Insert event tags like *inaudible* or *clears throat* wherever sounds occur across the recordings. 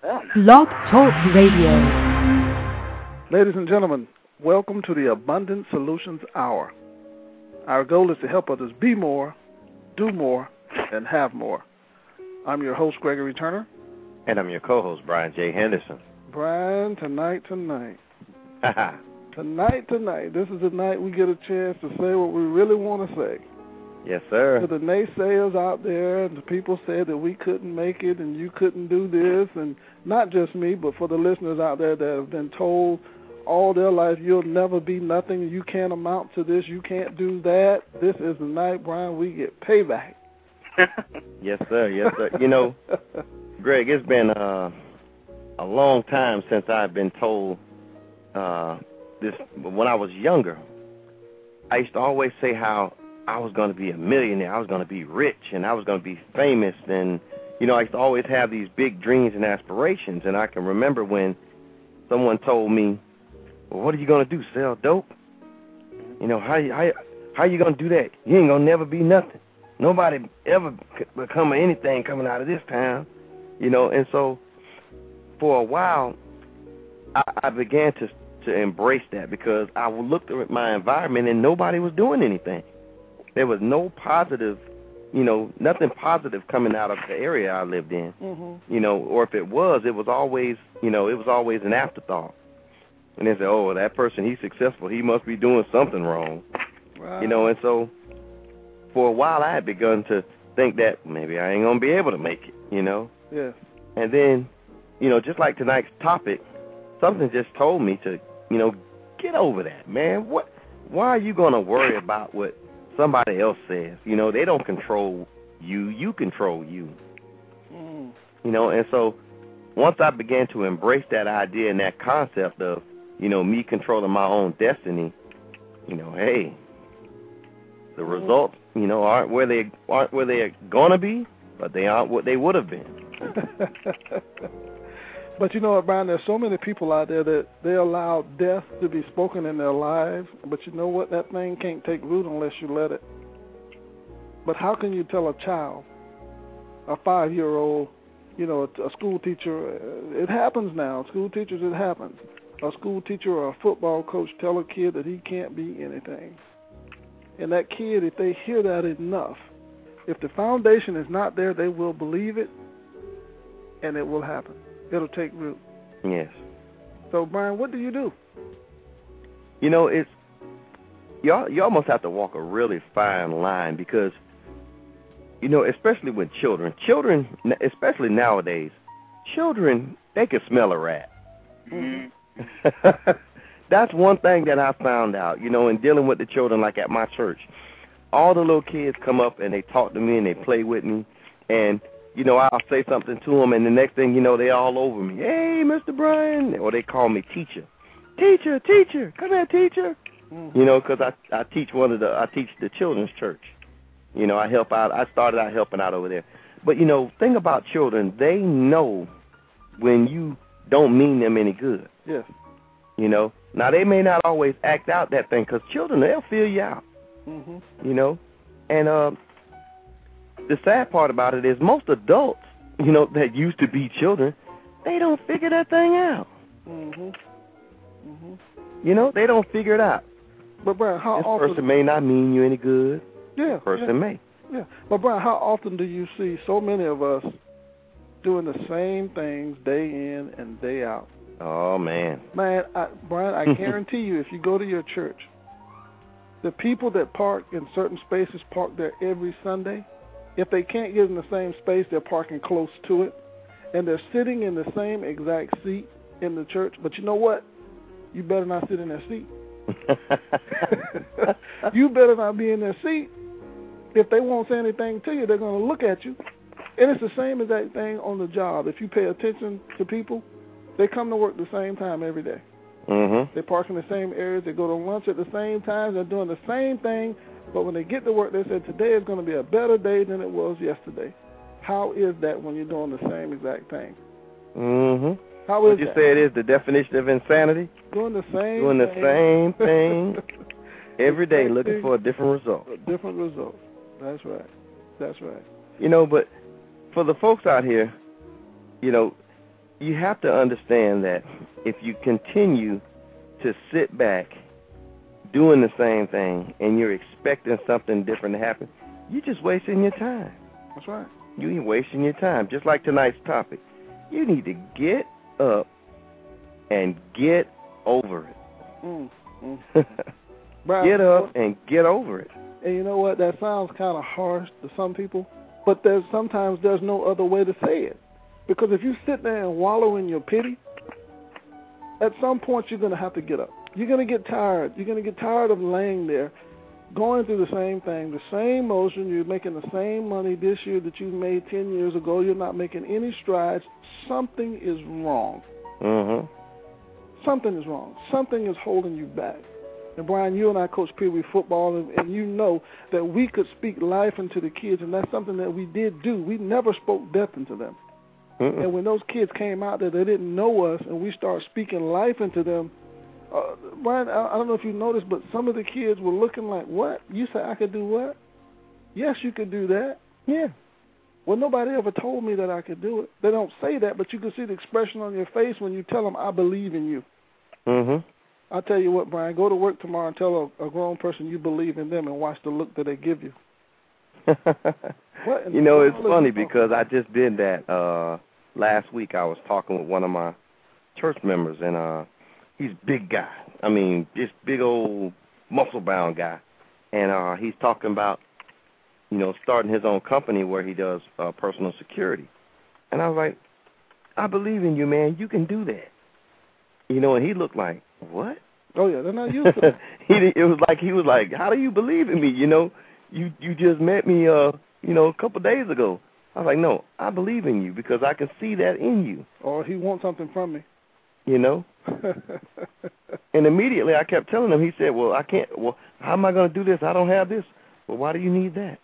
Blog Talk Radio. Ladies and gentlemen, welcome to the Abundant Solutions Hour. Our goal is to help others be more, do more, and have more. I'm your host, Gregory Turner. And I'm your co-host, Brian J. Henderson. Brian, tonight, tonight. *laughs* tonight, tonight. This is the night we get a chance to say what we really want to say. Yes, sir. To the naysayers out there, and the people said that we couldn't make it and you couldn't do this, and not just me, but for the listeners out there that have been told all their life you'll never be nothing, you can't amount to this, you can't do that. This is the night, Brian, we get payback. *laughs* *laughs* yes, sir. Yes, sir. You know, Greg, it's been uh, a long time since I've been told uh, this. When I was younger, I used to always say how I was going to be a millionaire. I was going to be rich and I was going to be famous. And, you know, I used to always have these big dreams and aspirations. And I can remember when someone told me, well, what are you going to do, sell dope? You know, how, how, how you going to do that? You ain't going to never be nothing. Nobody ever become anything coming out of this town. You know, and so for a while, I, I began to to embrace that because I looked at my environment and nobody was doing anything there was no positive, you know, nothing positive coming out of the area I lived in. Mm-hmm. You know, or if it was, it was always, you know, it was always an afterthought. And they say, oh, that person, he's successful. He must be doing something wrong. Right. You know, and so for a while I had begun to think that maybe I ain't going to be able to make it, you know. Yeah. And then, you know, just like tonight's topic, something just told me to, you know, get over that, man. What why are you going to worry about what somebody else says. You know, they don't control you. You control you. Mm. You know, and so once I began to embrace that idea and that concept of, you know, me controlling my own destiny, you know, hey, the mm. results, you know, aren't where they aren't where they're gonna be, but they aren't what they would have been. *laughs* But you know what, Brian? There's so many people out there that they allow death to be spoken in their lives. But you know what? That thing can't take root unless you let it. But how can you tell a child, a five-year-old, you know, a, a school teacher? Uh, it happens now. School teachers, it happens. A school teacher or a football coach tell a kid that he can't be anything. And that kid, if they hear that enough, if the foundation is not there, they will believe it, and it will happen it'll take root. Yes. So, Brian, what do you do? You know, it's y'all. you almost have to walk a really fine line because you know, especially with children. Children, especially nowadays, children they can smell a rat. Mm-hmm. *laughs* That's one thing that I found out, you know, in dealing with the children like at my church. All the little kids come up and they talk to me and they play with me and you know, I'll say something to them, and the next thing you know, they all over me. Hey, Mr. Brian, or they call me teacher. Teacher, teacher, come here, teacher. Mm-hmm. You know, because I I teach one of the I teach the children's church. You know, I help out. I started out helping out over there. But you know, thing about children, they know when you don't mean them any good. Yes. You know, now they may not always act out that thing because children they'll feel you out. Mm-hmm. You know, and uh, the sad part about it is most adults, you know, that used to be children, they don't figure that thing out. Mhm. Mhm. You know, they don't figure it out. But Brian, how this often? person may not mean you any good. yeah. This person yeah, may. Yeah. But Brian, how often do you see so many of us doing the same things day in and day out? Oh man. Man, I, Brian, I *laughs* guarantee you, if you go to your church, the people that park in certain spaces park there every Sunday. If they can't get in the same space, they're parking close to it, and they're sitting in the same exact seat in the church. But you know what? You better not sit in that seat. *laughs* you better not be in their seat. If they won't say anything to you, they're going to look at you. And it's the same exact thing on the job. If you pay attention to people, they come to work the same time every day. Mhm. They park in the same areas. They go to lunch at the same time. They're doing the same thing. But when they get to work, they say today is going to be a better day than it was yesterday. How is that when you're doing the same exact thing? Mm-hmm. How Would you that? say it is the definition of insanity? doing the same Doing the thing. same thing *laughs* every day, Same looking thing. for a different result. A different result. That's right. That's right. You know, but for the folks out here, you know, you have to understand that if you continue to sit back doing the same thing and you're expecting something different to happen, you're just wasting your time. That's right. You ain't wasting your time. Just like tonight's topic. You need to get up and get over it. Mm, mm. *laughs* get up and get over it. And you know what? That sounds kind of harsh to some people, but there's sometimes there's no other way to say it. Because if you sit there and wallow in your pity, at some point you're going to have to get up. You're going to get tired. You're going to get tired of laying there, going through the same thing, the same motion. You're making the same money this year that you made 10 years ago. You're not making any strides. Something is wrong. Mm-hmm. Something is wrong. Something is holding you back. And Brian, you and I coach Pee Wee football, and, and you know that we could speak life into the kids, and that's something that we did do. We never spoke death into them. Mm-mm. And when those kids came out there, they didn't know us, and we started speaking life into them. Uh, Brian, I, I don't know if you noticed, but some of the kids were looking like, "What? You say I could do what? Yes, you could do that. Yeah. Well, nobody ever told me that I could do it. They don't say that, but you can see the expression on your face when you tell them, "I believe in you." Mhm. I'll tell you what, Brian. Go to work tomorrow and tell a, a grown person you believe in them, and watch the look that they give you. *laughs* What you know, it's funny because I just did that uh last week. I was talking with one of my church members, and uh he's a big guy. I mean, just big old muscle bound guy, and uh he's talking about you know starting his own company where he does uh, personal security, and I was like, I believe in you, man. You can do that. You know, and he looked like what? Oh yeah, they're not used to that. *laughs* he it was like he was like, "How do you believe in me?" You know, you you just met me uh you know a couple days ago. I was like, "No, I believe in you because I can see that in you." or he wants something from me. You know, *laughs* and immediately I kept telling him. He said, "Well, I can't. Well, how am I going to do this? I don't have this." Well, why do you need that?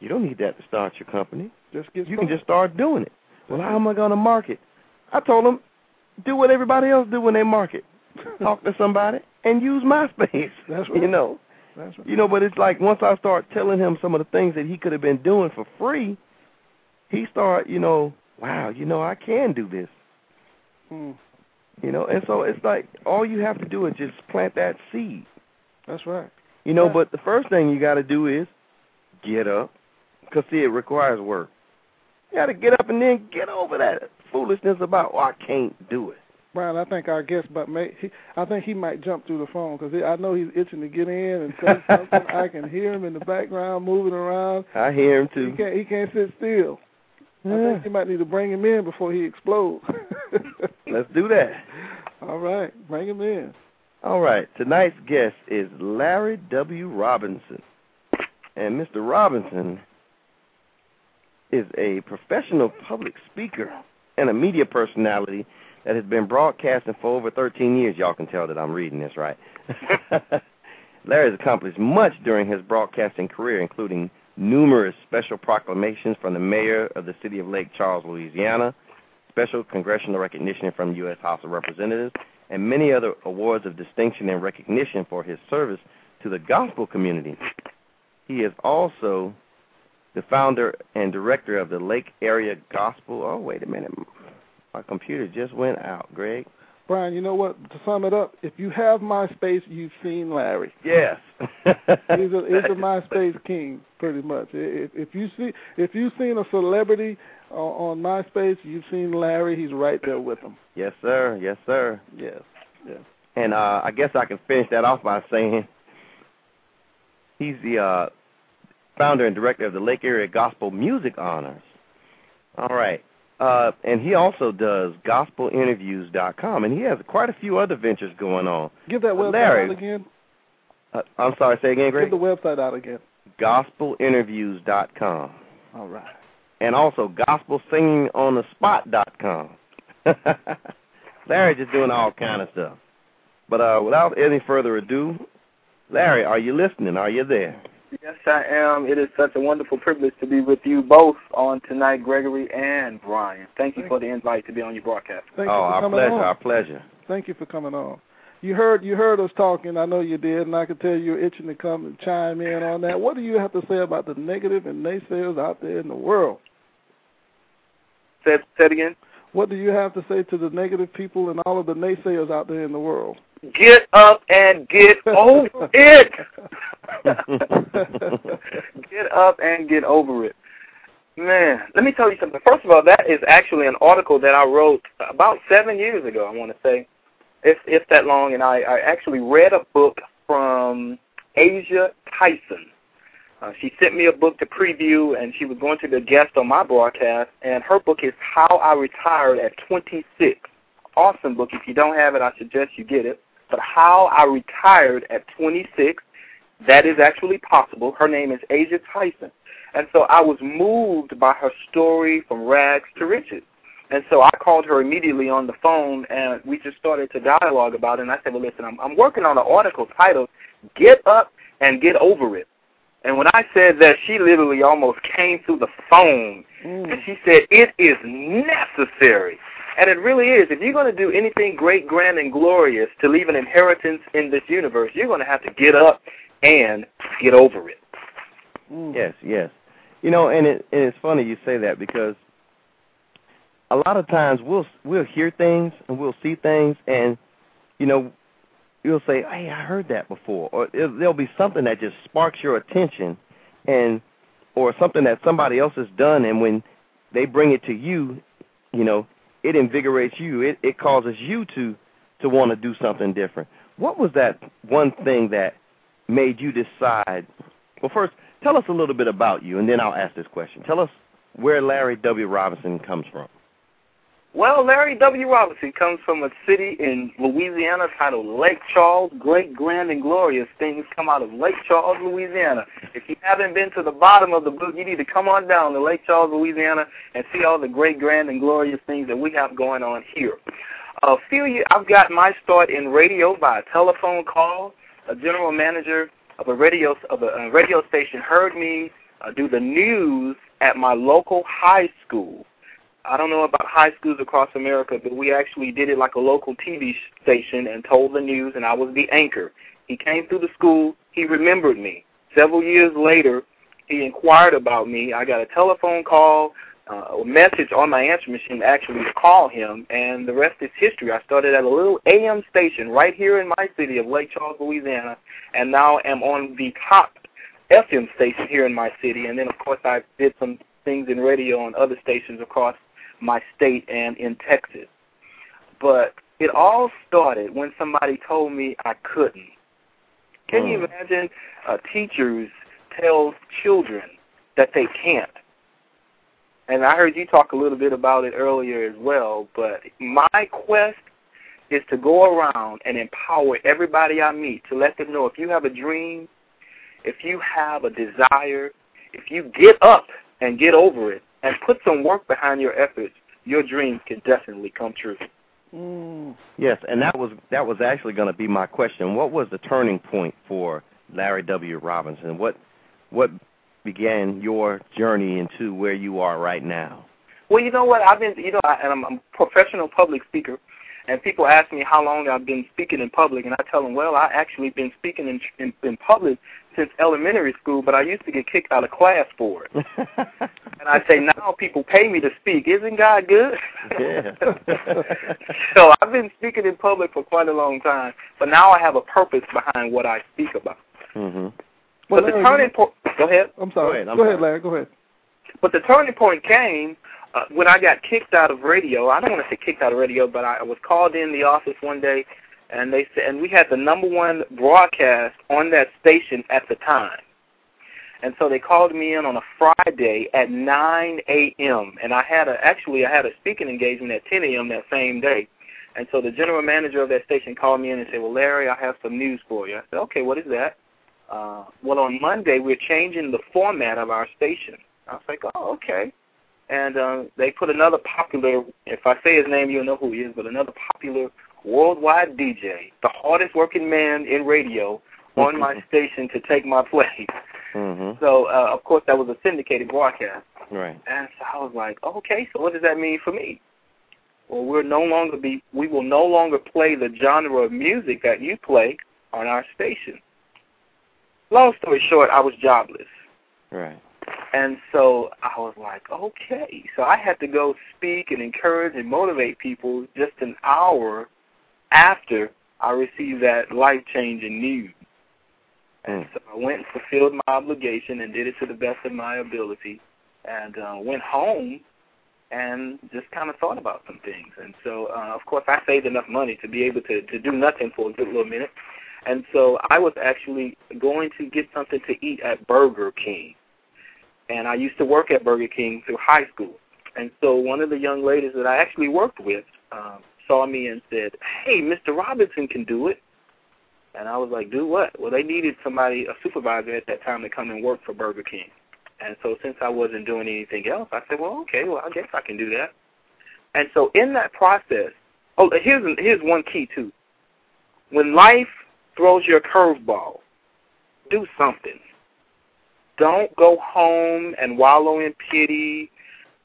You don't need that to start your company. just get You can just start doing it. Well, how am I going to market? I told him, do what everybody else do when they market. *laughs* Talk to somebody and use MySpace. That's right. You know. That's right. You know, but it's like once I start telling him some of the things that he could have been doing for free, he start, you know, wow, you know, I can do this. Mm, You know, and so it's like all you have to do is just plant that seed. that's right. You know, Yeah. but the first thing you got to do is get up, because see, it requires work. You got to get up and then get over that foolishness about, oh, I can't do it. Brian, I think our guest, but may, he, I think he might jump through the phone because I know he's itching to get in and say something. *laughs* I can hear him in the background moving around. I hear him too. He can't. He can't sit still. I think you might need to bring him in before he explodes. *laughs* Let's do that. All right, bring him in. All right. Tonight's guest is Larry W. Robinson. And Mr. Robinson is a professional public speaker and a media personality that has been broadcasting for over 13 years. Y'all can tell that I'm reading this right. *laughs* Larry has accomplished much during his broadcasting career, including numerous special proclamations from the mayor of the city of Lake Charles, Louisiana, special congressional recognition from the U.S. House of Representatives, and many other awards of distinction and recognition for his service to the gospel community. He is also the founder and director of the Lake Area Gospel. Oh, wait a minute. My computer just went out, Greg. Brian, you know what? To sum it up, if you have MySpace, you've seen Larry. Yes. *laughs* He's a, he's a *laughs* MySpace king, pretty much. If, if you see, if you've seen a celebrity on, on MySpace, you've seen Larry. He's right there with them. Yes, sir. Yes, sir. Yes, yes. And uh, I guess I can finish that off by saying he's the uh, founder and director of the Lake Area Gospel Music Honors. All right. Uh, and he also does gospelinterviews.com, and he has quite a few other ventures going on. Give that website Larry. out again. Uh, I'm sorry, say again, Greg? Give the website out again. gospelinterviews.com. All right. And also gospelsingingonthespot.com. *laughs* Larry just doing all kind of stuff. But uh, without any further ado, Larry, are you listening? Are you there? Yes, I am. It is such a wonderful privilege to be with you both on tonight, Gregory and Brian. Thank you Thank for the invite to be on your broadcast. Thank oh, you for our coming pleasure, on. our pleasure. Thank you for coming on. You heard you heard us talking. I know you did, and I can tell you're itching to come and chime in on that. What do you have to say about the negative and naysayers out there in the world? Say, say it again. What do you have to say to the negative people and all of the naysayers out there in the world? Get up and get *laughs* over it. *laughs* get up and get over it. Man, let me tell you something. First of all, that is actually an article that I wrote about seven years ago, I want to say, It's, it's that long, and I, I actually read a book from Asia Tyson. Uh, she sent me a book to preview, and she was going to be a guest on my broadcast, and her book is How I Retired at 26. Awesome book. If you don't have it, I suggest you get it. But How I Retired at 26, that is actually possible. Her name is Asia Tyson. And so I was moved by her story from rags to riches. And so I called her immediately on the phone, and we just started to dialogue about it. And I said, well, listen, I'm, I'm working on an article titled Get Up and Get Over It. And when I said that, she literally almost came through the phone. Mm. And she said, it is necessary. And it really is. If you're going to do anything great, grand, and glorious to leave an inheritance in this universe, you're going to have to get up and get over it. Mm. Yes, yes. You know, and it and it's funny you say that because a lot of times we'll we'll hear things and we'll see things and you know you'll say, "Hey, I heard that before," or there'll be something that just sparks your attention, and or something that somebody else has done, and when they bring it to you, you know, it invigorates you. It it causes you to to want to do something different. What was that one thing that made you decide? Well, first, Tell us a little bit about you, and then I'll ask this question. Tell us where Larry W. Robinson comes from. Well, Larry W. Robinson comes from a city in Louisiana titled Lake Charles. Great, grand, and glorious things come out of Lake Charles, Louisiana. If you haven't been to the bottom of the book, you need to come on down to Lake Charles, Louisiana, and see all the great, grand, and glorious things that we have going on here. A few years, I've got my start in radio by a telephone call. A general manager of a radio of a, a radio station heard me uh, do the news at my local high school. I don't know about high schools across America, but we actually did it like a local TV station and told the news, and I was the anchor. He came through the school. He remembered me. Several years later, he inquired about me. I got a telephone call uh, a message on my answer machine actually to call him, and the rest is history. I started at a little AM station right here in my city of Lake Charles, Louisiana, and now am on the top FM station here in my city. And then, of course, I did some things in radio on other stations across my state and in Texas. But it all started when somebody told me I couldn't. Can you hmm. imagine uh, teachers tell children that they can't? and I heard you talk a little bit about it earlier as well, but my quest is to go around and empower everybody I meet to let them know if you have a dream, if you have a desire, if you get up and get over it and put some work behind your efforts, your dreams can definitely come true. Mm. Yes, and that was that was actually going to be my question. What was the turning point for Larry W. Robinson? What what began your journey into where you are right now? Well, you know what? I've been, you know, I, and I'm, I'm a professional public speaker, and people ask me how long I've been speaking in public, and I tell them, well, I actually been speaking in, in, in public since elementary school, but I used to get kicked out of class for it. *laughs* and I say now people pay me to speak. Isn't God good? Yeah. *laughs* so I've been speaking in public for quite a long time, but now I have a purpose behind what I speak about. Mm-hmm. But the turning point. Go ahead. I'm sorry. Go ahead, I'm go ahead Larry. Go ahead. But the turning point came uh, when I got kicked out of radio. I don't want to say kicked out of radio, but I was called in the office one day, and they said, and we had the number one broadcast on that station at the time. And so they called me in on a Friday at 9 a.m. And I had a actually I had a speaking engagement at 10 a.m. that same day. And so the general manager of that station called me in and said, "Well, Larry, I have some news for you." I said, "Okay, what is that?" uh, well, on Monday we're changing the format of our station. I was like, oh, okay. And uh, they put another popular, if I say his name, you'll know who he is, but another popular worldwide DJ, the hardest working man in radio, on my *laughs* station to take my place. Mm-hmm. So, uh, of course, that was a syndicated broadcast. Right. And so I was like, okay, so what does that mean for me? Well, we're no longer be, we will no longer play the genre of music that you play on our station long story short, I was jobless. Right. And so I was like, okay. So I had to go speak and encourage and motivate people just an hour after I received that life changing news. And so I went and fulfilled my obligation and did it to the best of my ability, and uh, went home and just kind of thought about some things. And so, uh, of course, I saved enough money to be able to to do nothing for a good little minute. And so I was actually going to get something to eat at Burger King. And I used to work at Burger King through high school. And so one of the young ladies that I actually worked with um, saw me and said, "Hey, Mr. Robinson can do it." And I was like, "Do what?" Well, they needed somebody, a supervisor at that time, to come and work for Burger King. And so since I wasn't doing anything else, I said, "Well, okay, well, I guess I can do that." And so in that process, oh, here's here's one key too. When life throws you a curveball, do something. Don't go home and wallow in pity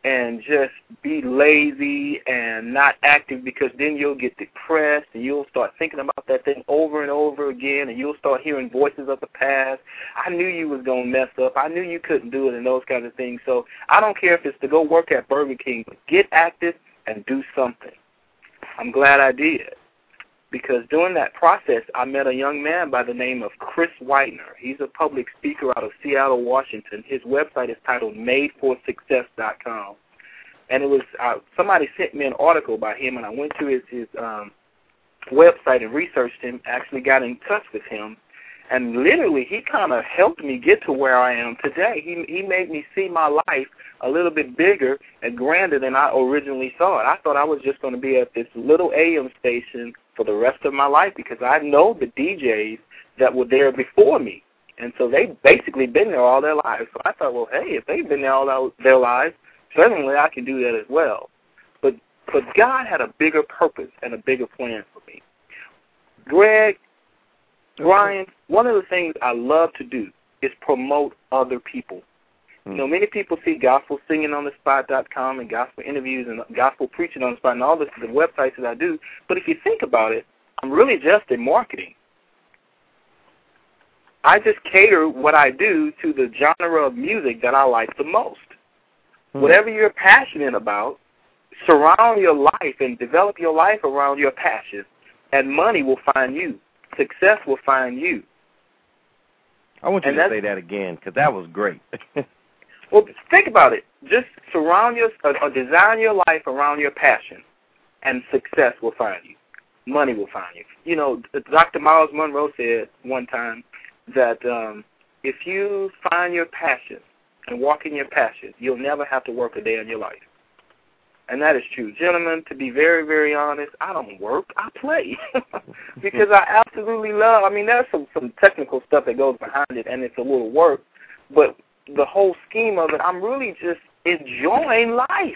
and just be lazy and not active because then you'll get depressed and you'll start thinking about that thing over and over again and you'll start hearing voices of the past. I knew you was going to mess up. I knew you couldn't do it and those kinds of things. So I don't care if it's to go work at Burger King, but get active and do something. I'm glad I did because during that process, I met a young man by the name of Chris Widener. He's a public speaker out of Seattle, Washington. His website is titled MadeForSuccess.com, and it was uh, somebody sent me an article by him, and I went to his his um, website and researched him. Actually, got in touch with him, and literally, he kind of helped me get to where I am today. He he made me see my life a little bit bigger and grander than I originally saw it. I thought I was just going to be at this little AM station for the rest of my life because I know the DJs that were there before me. And so they've basically been there all their lives. So I thought, well, hey, if they've been there all their lives, certainly I can do that as well. But but God had a bigger purpose and a bigger plan for me. Greg, Brian, one of the things I love to do is promote other people. You know, many people see gospel singing on the spot.com and gospel interviews and gospel preaching on the spot and all this the websites that I do. But if you think about it, I'm really just in marketing. I just cater what I do to the genre of music that I like the most. Mm-hmm. Whatever you're passionate about, surround your life and develop your life around your passion, and money will find you. Success will find you. I want you and to say that again because that was great. *laughs* Well, think about it. Just surround your or, or design your life around your passion, and success will find you. Money will find you. You know, uh, Dr. Myles Munroe said one time that um, if you find your passion and walk in your passion, you'll never have to work a day in your life. And that is true. Gentlemen, to be very, very honest, I don't work. I play. *laughs* because I absolutely love I mean there's some some technical stuff that goes behind it and it's a little work. But the whole scheme of it, I'm really just enjoying life.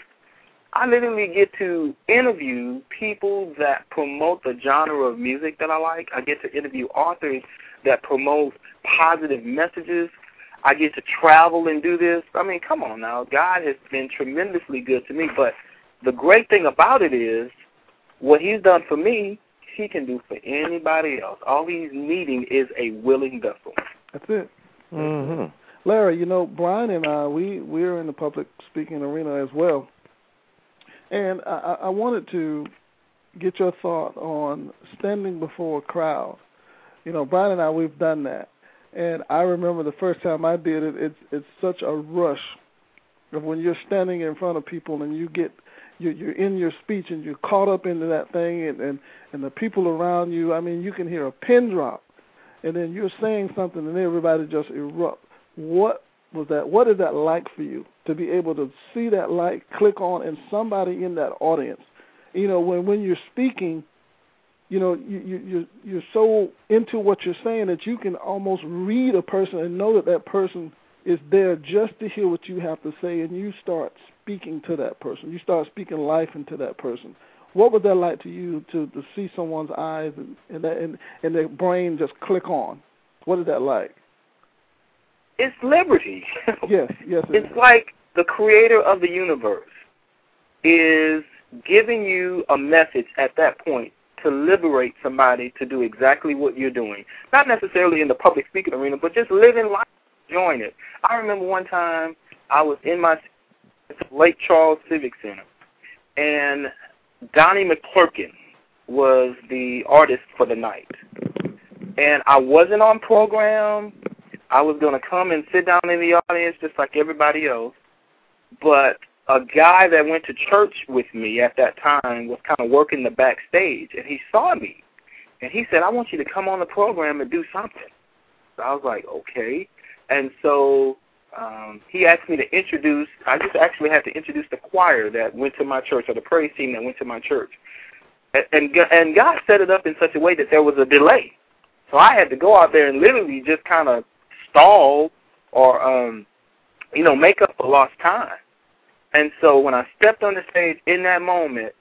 I literally get to interview people that promote the genre of music that I like. I get to interview authors that promote positive messages. I get to travel and do this. I mean, come on now. God has been tremendously good to me. But the great thing about it is what He's done for me, He can do for anybody else. All He's needing is a willing vessel. That's it. Mm-hmm. Larry, you know, Brian and I, we we're in the public speaking arena as well, and I, I wanted to get your thought on standing before a crowd. You know, Brian and I, we've done that, and I remember the first time I did it. It's it's such a rush of when you're standing in front of people and you get you're, you're in your speech and you're caught up into that thing, and and and the people around you. I mean, you can hear a pin drop, and then you're saying something, and everybody just erupts what was that? What is that like for you to be able to see that light click on and somebody in that audience? You know, when when you're speaking, you know, you you you're, you're so into what you're saying that you can almost read a person and know that that person is there just to hear what you have to say, and you start speaking to that person. You start speaking life into that person. What was that like to you to to see someone's eyes and and that, and, and their brain just click on? What is that like? It's liberty. yes, yes. It it's like the creator of the universe is giving you a message at that point to liberate somebody to do exactly what you're doing. Not necessarily in the public speaking arena, but just living life, enjoying it. I remember one time I was in my Lake Charles Civic Center, and Donnie McClurkin was the artist for the night. And I wasn't on program. I was going to come and sit down in the audience just like everybody else. But a guy that went to church with me at that time was kind of working the backstage, and he saw me. And he said, I want you to come on the program and do something. So I was like, okay. And so um, he asked me to introduce, I just actually had to introduce the choir that went to my church, or the praise team that went to my church. And, and, and God set it up in such a way that there was a delay. So I had to go out there and literally just kind of stall or, um, you know, make up for lost time. And so when I stepped on the stage in that moment,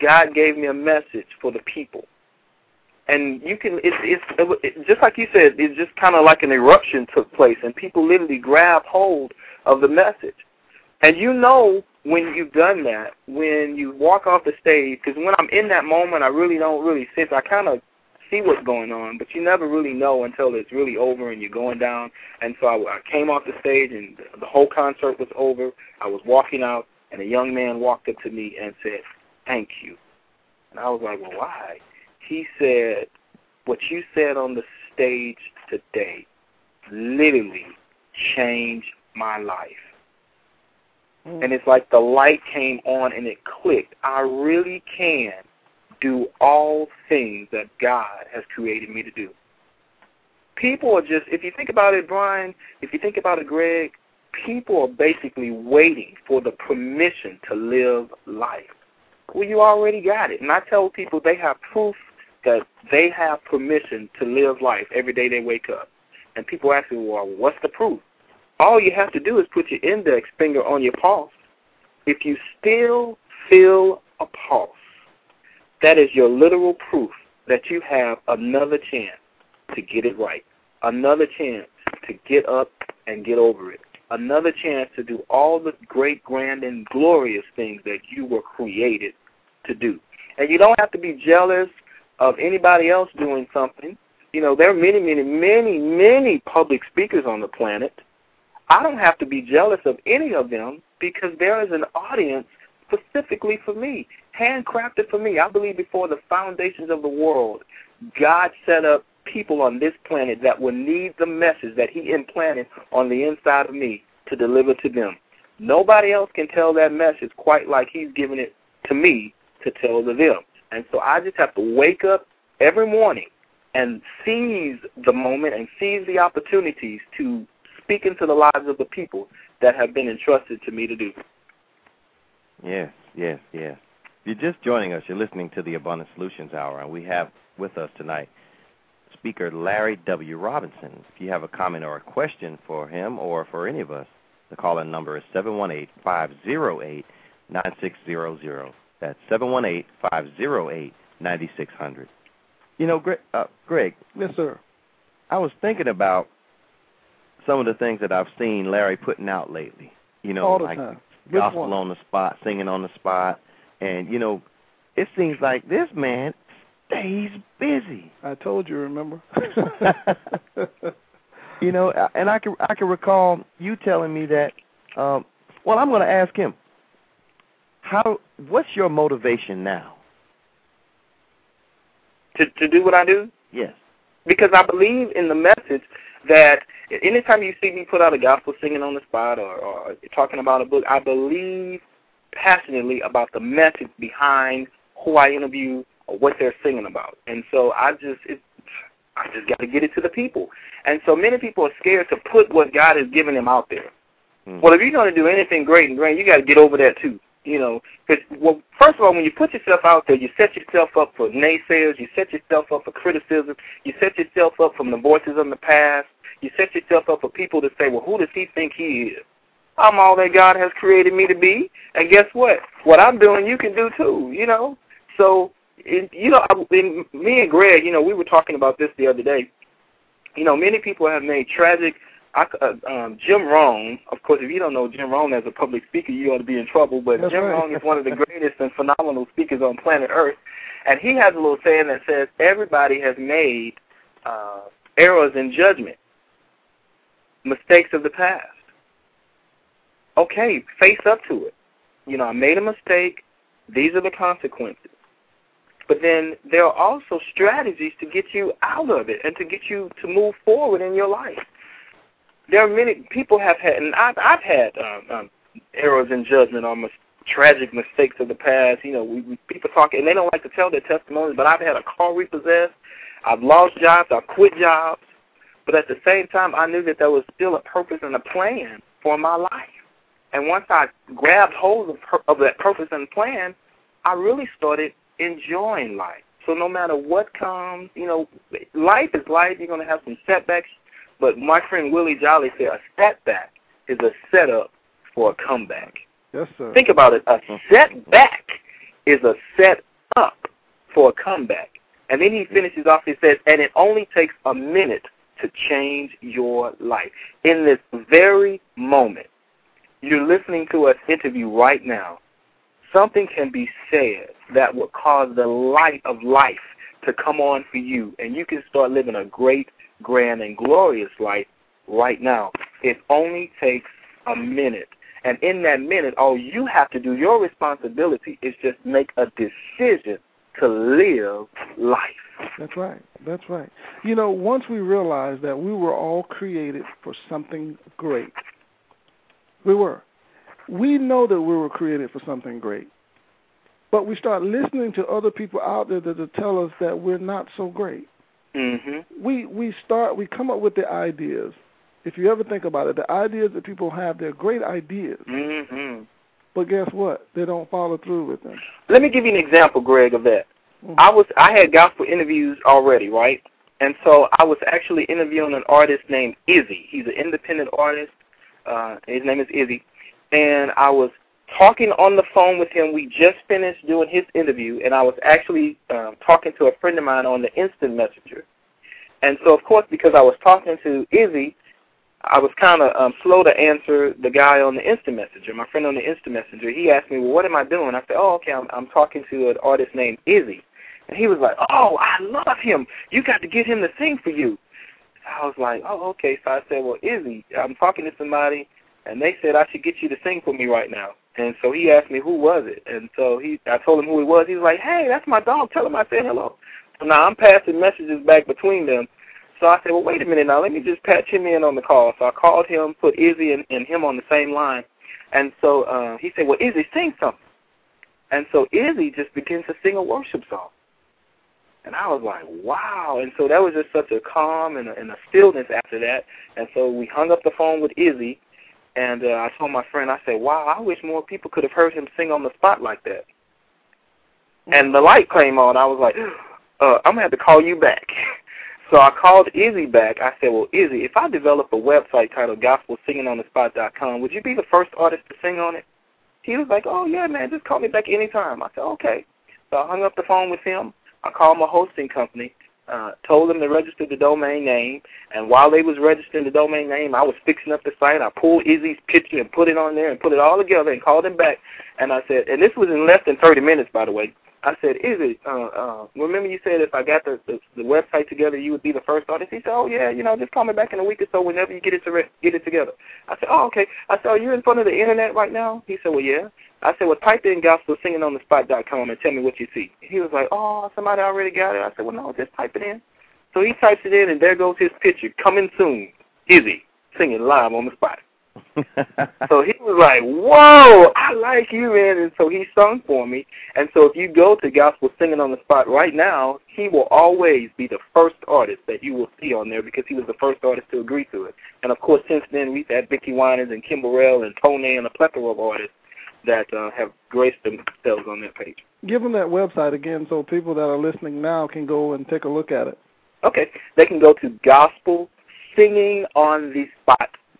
God gave me a message for the people. And you can, it's, it's it, just like you said, it's just kind of like an eruption took place, and people literally grab hold of the message. And you know when you've done that, when you walk off the stage, because when I'm in that moment, I really don't really sit. I kind of see what's going on, but you never really know until it's really over and you're going down. And so I, I came off the stage, and the, the whole concert was over. I was walking out, and a young man walked up to me and said, "Thank you." And I was like, "Well, why?" He said, "What you said on the stage today literally changed my life." Mm. And it's like the light came on and it clicked. I really can do all things that God has created me to do. People are just, if you think about it, Brian, if you think about it, Greg, people are basically waiting for the permission to live life. Well, you already got it. And I tell people they have proof that they have permission to live life every day they wake up. And people ask me, well, what's the proof? All you have to do is put your index finger on your pulse. If you still feel a pulse, that is your literal proof that you have another chance to get it right, another chance to get up and get over it, another chance to do all the great, grand, and glorious things that you were created to do. And you don't have to be jealous of anybody else doing something. You know, there are many, many, many, many public speakers on the planet. I don't have to be jealous of any of them because there is an audience specifically for me handcrafted for me. I believe before the foundations of the world, God set up people on this planet that will need the message that He implanted on the inside of me to deliver to them. Nobody else can tell that message quite like He's given it to me to tell to them. And so I just have to wake up every morning and seize the moment and seize the opportunities to speak into the lives of the people that have been entrusted to me to do. Yes, yes, yes If you're just joining us, you're listening to the Abundant Solutions Hour, and we have with us tonight speaker Larry W. Robinson. If you have a comment or a question for him or for any of us, the call-in number is 718-508-9600. That's 718-508-9600. You know, Greg, uh, Greg. Yes, sir. I was thinking about some of the things that I've seen Larry putting out lately. You know, All the like time. Gospel on the spot, singing on the spot, and, you know, it seems like this man stays busy. I told you, remember? *laughs* *laughs* you know, and I can I can recall you telling me that um well, I'm going to ask him. How what's your motivation now? To to do what I do? Yes. Because I believe in the message that anytime you see me put out a gospel singing on the spot or, or talking about a book, I believe passionately about the message behind who I interview or what they're singing about. And so I just it, I just got to get it to the people. And so many people are scared to put what God has given them out there. Mm. Well, if you're going to do anything great and great, you got to get over that too. You know, because well, first of all, when you put yourself out there, you set yourself up for naysayers, you set yourself up for criticism, you set yourself up from the voices of the past, you set yourself up for people to say, well, who does he think he is? I'm all that God has created me to be. And guess what? What I'm doing, you can do too, you know? So, in, you know, in, me and Greg, you know, we were talking about this the other day. You know, many people have made tragic. I, uh, um, Jim Rohn, of course, if you don't know Jim Rohn as a public speaker, you ought to be in trouble. But That's Jim right. Rohn is one of the *laughs* greatest and phenomenal speakers on planet Earth, and he has a little saying that says everybody has made uh, errors in judgment, mistakes of the past. okay, face up to it. You know, I made a mistake. These are the consequences. But then there are also strategies to get you out of it and to get you to move forward in your life. There are many people have had, and I've, I've had um, um, errors in judgment on tragic mistakes of the past. You know, we, we people talk and they don't like to tell their testimonies. But I've had a car repossessed. I've lost jobs. I've quit jobs. But at the same time, I knew that there was still a purpose and a plan for my life. And once I grabbed hold of, her, of that purpose and plan, I really started enjoying life. So no matter what comes, you know, life is life. You're going to have some setbacks. But my friend Willie Jolley said a setback is a setup for a comeback. Yes, sir. Think about it. A setback is a set up for a comeback. And then he finishes off, he says, and it only takes a minute to change your life. In this very moment, you're listening to us interview right now, something can be said that will cause the light of life to come on for you, and you can start living a great, grand, and glorious life right now. It only takes a minute. And in that minute, all you have to do, your responsibility, is just make a decision to live life. That's right. That's right. You know, once we realized that we were all created for something great, we were. We know that we were created for something great. But we start listening to other people out there that, that tell us that we're not so great. Mm-hmm. We we start we come up with the ideas. If you ever think about it, the ideas that people have, they're great ideas. Mm-hmm. But guess what? They don't follow through with them. Let me give you an example, Greg, of that. Mhm. I was I had gospel interviews already, right? And so I was actually interviewing an artist named Izzy. He's an independent artist. Uh, his name is Izzy, and I was talking on the phone with him. We just finished doing his interview, and I was actually um, talking to a friend of mine on the instant messenger. And so, of course, because I was talking to Izzy, I was kind of um, slow to answer the guy on the instant messenger, my friend on the instant messenger. He asked me, "Well, what am I doing?" I said, "Oh, okay, I'm, I'm talking to an artist named Izzy." And he was like, "Oh, I love him. You got to get him to sing for you." I was like, "Oh, okay." So I said, "Well, Izzy, I'm talking to somebody, and they said I should get you to sing for me right now." And so he asked me who was it, and so he, I told him who he was. He was like, "Hey, that's my dog. Tell him I said hello." So now I'm passing messages back between them. So I said, "Well, wait a minute now. Let me just patch him in on the call." So I called him, put Izzy and, and him on the same line, and so uh, he said, "Well, Izzy, sing something." And so Izzy just begins to sing a worship song. And I was like, wow. And so that was just such a calm and a, and a stillness after that. And so we hung up the phone with Izzy, and uh, I told my friend, I said, wow, I wish more people could have heard him sing on the spot like that. And the light came on. I was like, *gasps* uh, I'm going to have to call you back. *laughs* So I called Izzy back. I said, well, Izzy, if I develop a website titled GospelSingingOnTheSpot.com, would you be the first artist to sing on it? He was like, oh, yeah, man, just call me back anytime. I said, okay. So I hung up the phone with him. I called my hosting company, uh, told them to register the domain name, and while they was registering the domain name, I was fixing up the site. I pulled Izzy's picture and put it on there and put it all together and called them back. And I said, and this was in less than 30 minutes, by the way. I said, Izzy, uh, uh, remember you said if I got the, the the website together, you would be the first artist? He said, oh, yeah, you know, just call me back in a week or so whenever you get it to re- get it together. I said, oh, okay. I said, are you in front of the Internet right now? He said, well, yeah. I said, well, type in gospelsingingonthespot.com and tell me what you see. He was like, oh, somebody already got it. I said, well, no, just type it in. So he types it in, and there goes his picture, coming soon, Izzy, singing live on the spot. So he was like, whoa, I like you, man. And so he sung for me. And so if you go to Gospel Singing on the Spot right now, he will always be the first artist that you will see on there because he was the first artist to agree to it. And of course, since then, we've had Vickie Winans and Kim Burrell and Tony and a plethora of artists that uh, have graced themselves on that page. Give them that website again so people that are listening now can go and take a look at it. Okay, they can go to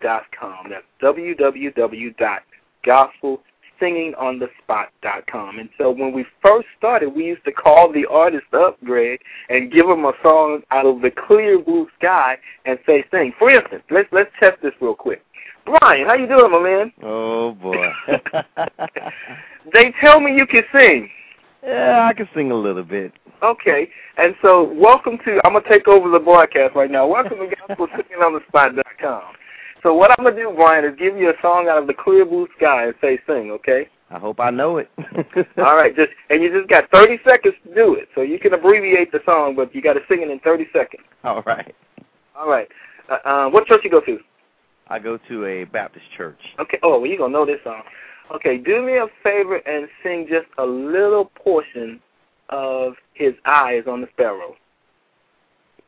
gospelsingingonthespot.com. That's www.gospelsingingonthespot.com. And so when we first started, we used to call the artist up, Greg, and give them a song out of the clear blue sky and say, sing. For instance, let's let's test this real quick. Brian, how you doing, my man? Oh boy. *laughs* they tell me you can sing. yeah, I can sing a little bit. Okay, and so welcome to. I'm gonna take over the broadcast right now. Welcome to *laughs* GospelSingingOnTheSpot.com. So what I'm gonna do, Brian, is give you a song out of the clear blue sky and say sing, okay? I hope I know it. *laughs* All right, just and you just got 30 seconds to do it. So you can abbreviate the song, but you got to sing it in 30 seconds. All right. All right. Uh, uh, what church you go to? I go to a Baptist church. Okay. Oh, well, you gonna know this song. Okay, do me a favor and sing just a little portion of "His Eyes on the Sparrow."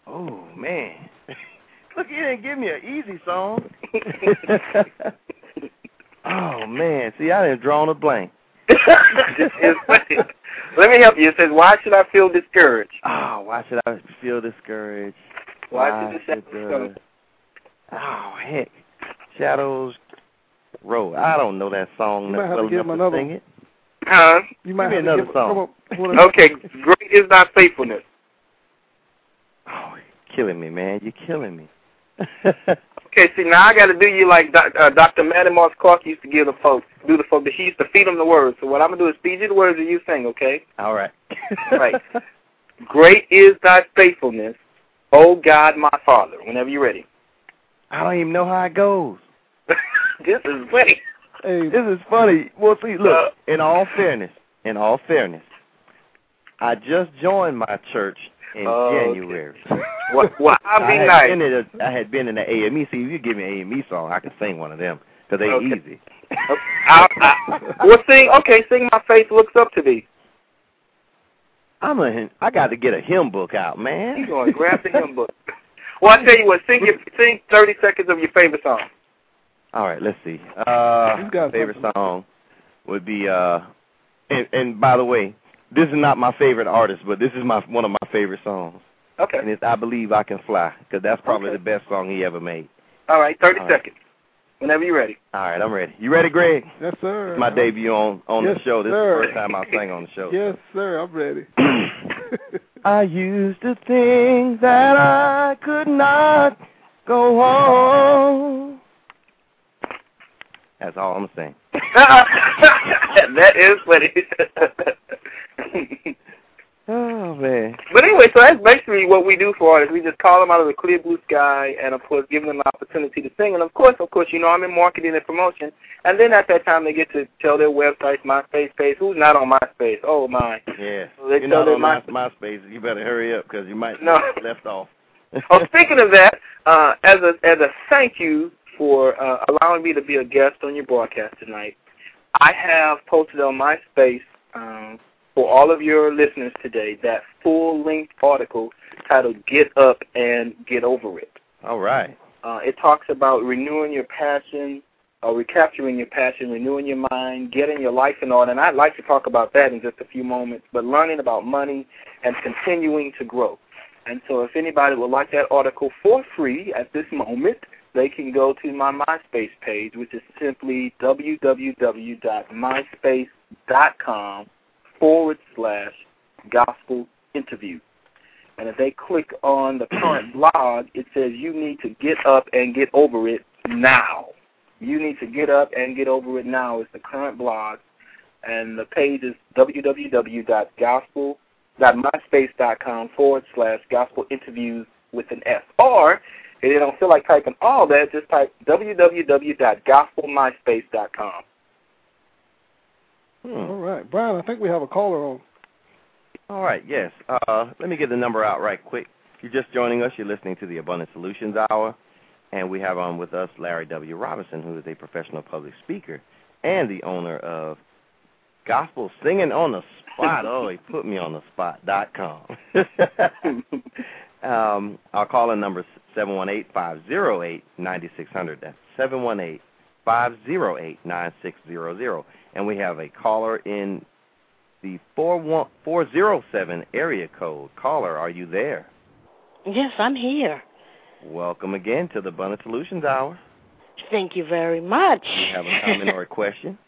Oh man, look, you didn't give me an easy song. *laughs* oh man, see, I didn't draw on a blank. *laughs* Let me help you. It says, "Why should I feel discouraged?" Oh, why should I feel discouraged? Why, why should the shadows should, uh, Oh heck, shadows road. I don't know that song You might have well to give enough him another- sing it. Huh? You might Give me have to another give, song. Come up Okay, great is thy faithfulness. Oh, you're killing me, man. You're killing me. Okay, see now I got to do you like doc, uh, Dr. Mattie Moss Clark used to give the folks, do the folks. He used to feed them the words. So what I'm gonna do is feed you the words and you sing, okay? All right. Right. Great is thy faithfulness, O God, my Father. Whenever you're ready. I don't even know how it goes. *laughs* this is funny. Hey, This is funny. Well, see, Uh, look. In all fairness, in all fairness, I just joined my church in Oh, okay. January. *laughs* Well, well I'll I be had nice. been in a, I had been in the AME. See, if you give me an AME song, I can sing one of them because they Okay. easy. I, I, well, sing. Okay, sing. My face looks up to thee. I'm a. I got to get a hymn book out, man. He's going to grab the hymn book. Well, I tell you what. Sing your, sing 30 seconds of your favorite song. All right, let's see. Uh, He's got favorite something. song would be. uh and, and by the way, this is not my favorite artist, but this is my one of my favorite songs, Okay. and it's "I Believe I Can Fly" because that's probably Okay. the best song he ever made. All right. 30 All right. seconds. Whenever you're ready. All right, I'm ready. You ready, Greg? yes, sir. It's my debut on on Yes, the show. This sir. is the first time I sang on the show. Yes, sir. I'm ready. *clears throat* *laughs* I used to think that I could not go on. That's all I'm saying. *laughs* that is funny. *laughs* *laughs* Oh man. but anyway, so that's basically what we do for artists. We just call them out of the clear blue sky, and of course, give them an opportunity to sing. And of course, of course, you know, I'm in marketing and promotion. And then at that time, they get to tell their websites, MySpace page. Who's not on MySpace? Oh my. Yeah. So they You're tell not on my, my- MySpace. You better hurry up because you might No. get left off. *laughs* oh, speaking of that, uh, as a as a thank you for uh, allowing me to be a guest on your broadcast tonight, I have posted on MySpace um, for all of your listeners today that full length article titled "Get Up and Get Over It." All right. Uh, it talks about renewing your passion, or recapturing your passion, renewing your mind, getting your life in order. And I'd like to talk about that in just a few moments, but learning about money and continuing to grow. And so if anybody would like that article for free at this moment, they can go to my MySpace page, which is simply www.myspace.com forward slash gospel interview. And if they click on the current *clears throat* blog, it says you need to get up and get over it now. You need to get up and get over it now is the current blog. And the page is www.gospel.myspace.com forward slash gospel interviews with an S. Or if you don't feel like typing all that, just type www.gospelmyspace.com. Hmm. All right, Brian. I think we have a caller on. All right, yes. Uh, let me get the number out right quick. If you're just joining us, you're listening to the Abundant Solutions Hour, and we have on with us Larry W. Robinson, who is a professional public speaker and the owner of Gospel Singing on the Spot. *laughs* oh, he put me on the spot. dot com. *laughs* um, our calling number is 718-508-9600. That's 718-508-9600. And we have a caller in the 407 area code. Caller, are you there? Yes, I'm here. Welcome again to the Abundant Solutions Hour. Thank you very much. Do you have a comment or a *laughs* question?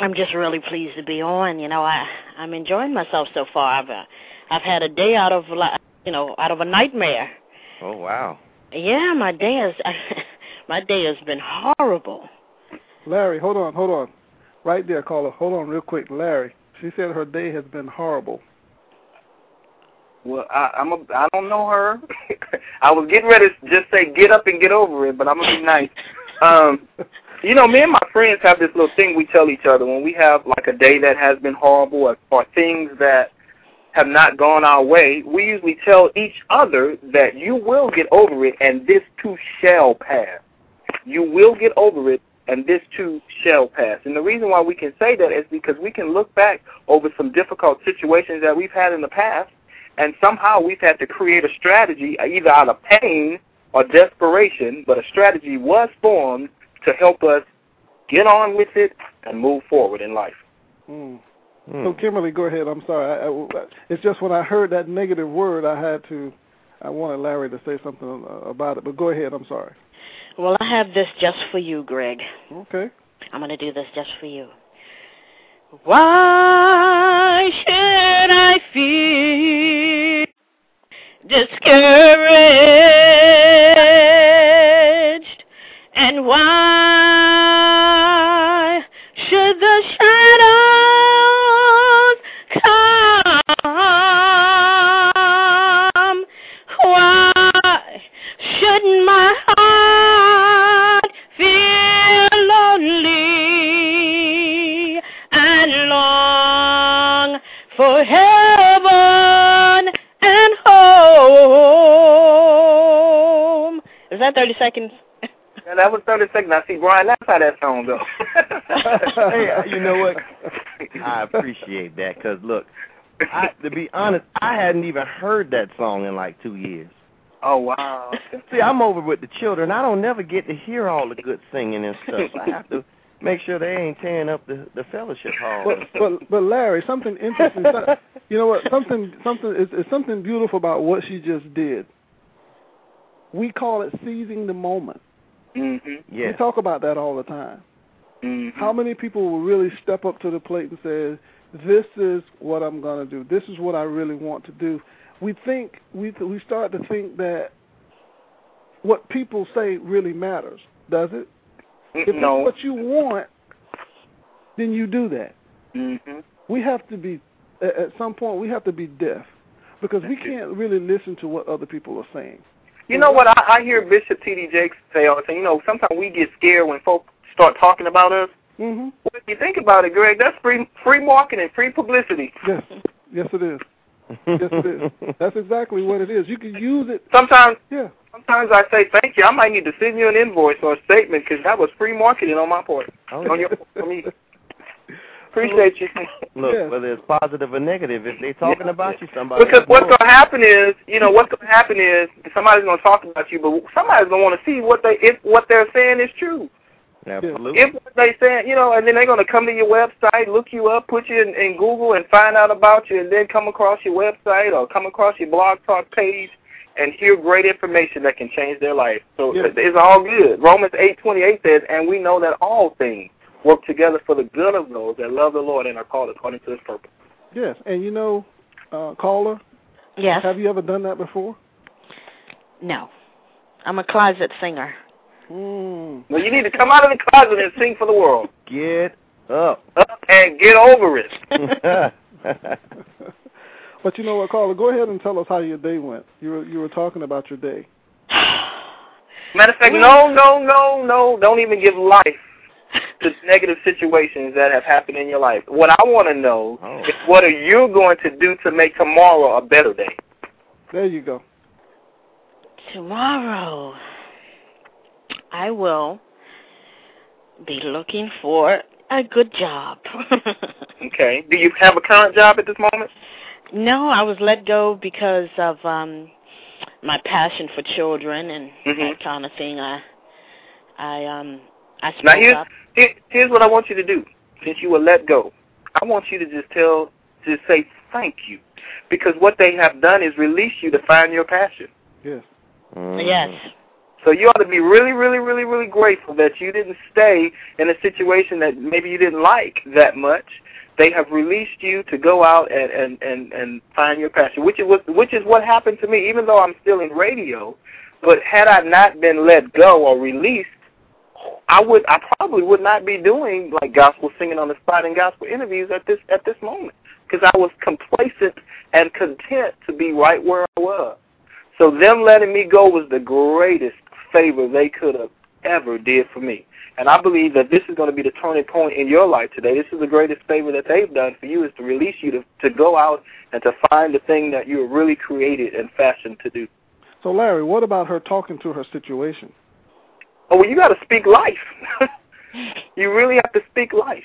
I'm just really pleased to be on. You know, I I'm enjoying myself so far. I've uh, I've had a day out of you know out of a nightmare. Oh, wow. Yeah, my day has *laughs* my day has been horrible. Larry, hold on, hold on. Right there, caller. Hold on real quick. Larry, she said her day has been horrible. Well, I, I'm a, I don't know her. *laughs* I was getting ready to just say get up and get over it, but I'm gonna be nice. Um, you know, me and my friends have this little thing we tell each other when we have like a day that has been horrible or, or things that have not gone our way. We usually tell each other that you will get over it, and this too shall pass. You will get over it, and this too shall pass. And the reason why we can say that is because we can look back over some difficult situations that we've had in the past, and somehow we've had to create a strategy, either out of pain or desperation, but a strategy was formed to help us get on with it and move forward in life. Mm. Mm. So, Kimberly, go ahead. I'm sorry. I, I, it's just when I heard that negative word, I had to. I wanted Larry to say something uh, about it, but go ahead. I'm sorry. Well, I have this just for you, Greg. Okay. I'm going to do this just for you. Why should I feel discouraged? And why Is 30 seconds? *laughs* Yeah, that was 30 seconds. I see, Brian, that's how that song goes. *laughs* hey, uh, you know what? *laughs* I appreciate that because, look, I, to be honest, I hadn't even heard that song in like two years. Oh wow! See, I'm over with the children. I don't never get to hear all the good singing and stuff. I have to make sure they ain't tearing up the the fellowship hall. But but, but Larry, something interesting. you know what? Something something is, is something beautiful about what she just did. We call it seizing the moment. Mm-hmm. Yeah. We talk about that all the time. Mm-hmm. How many people will really step up to the plate and say, "This is what I'm going to do. This is what I really want to do." We think we we start to think that what people say really matters. Does it? If no. it's what you want, then you do that. Mm-hmm. We have to be at at some point we have to be deaf because we can't really listen to what other people are saying. You know what? I, I hear Bishop T.D. Jakes say all the time. You know, sometimes we get scared when folks start talking about us. hmm Well, if you think about it, Greg, that's free free marketing, free publicity. Yes, yes, it is. Yes, it is. *laughs* That's exactly what it is. You can use it. Sometimes, Yeah. sometimes I say thank you. I might need to send you an invoice or a statement because that was free marketing on my part. Oh, On your, for me. Appreciate you. *laughs* Look, Yes. whether it's positive or negative, if they're talking about you, somebody Because what's going to happen is, you know, what's going to happen is somebody's going to talk about you, but somebody's going to want to see what they if what they're saying is true. Absolutely. If what they saying, you know, and then they're going to come to your website, look you up, put you in, in Google, and find out about you, and then come across your website or come across your blog talk page and hear great information that can change their life. So Yes. it's all good. Romans eight twenty eight says, and we know that all things work together for the good of those that love the Lord and are called according to His purpose. Yes, and you know, uh, caller, Yes. have you ever done that before? No. I'm a closet singer. Mm. Well, you need to come out of the closet and sing for the world. Get up. Up and get over it. *laughs* *laughs* But you know what, caller? Go ahead and tell us how your day went. You were you were talking about your day. Matter of fact, no, no, no, no. Don't even give life to negative situations that have happened in your life. What I want to know Oh. is what are you going to do to make tomorrow a better day? There you go. Tomorrow, I will be looking for a good job. *laughs* Okay. Do you have a current job at this moment? no, I was let go because of um my passion for children and Mhm. that kind of thing. I, I um, I spoke Now here's up. here, here's what I want you to do. Since you were let go, I want you to just tell, just say thank you, because what they have done is release you to find your passion. Yes. Mhm. Yes. So you ought to be really, really, really, really grateful that you didn't stay in a situation that maybe you didn't like that much. They have released you to go out and and and, and find your passion, which is what which is what happened to me. Even though I'm still in radio, but had I not been let go or released, I would I probably would not be doing like gospel singing on the spot and gospel interviews at this at this moment because I was complacent and content to be right where I was. So them letting me go was the greatest favor they could have ever did for me. And I believe that this is going to be the turning point in your life today. This is the greatest favor that they've done for you is to release you to, to go out and to find the thing that you were really created and fashioned to do. So, Larry, what about her talking to her situation? Oh, well, you got to speak life. *laughs* you really have to speak life.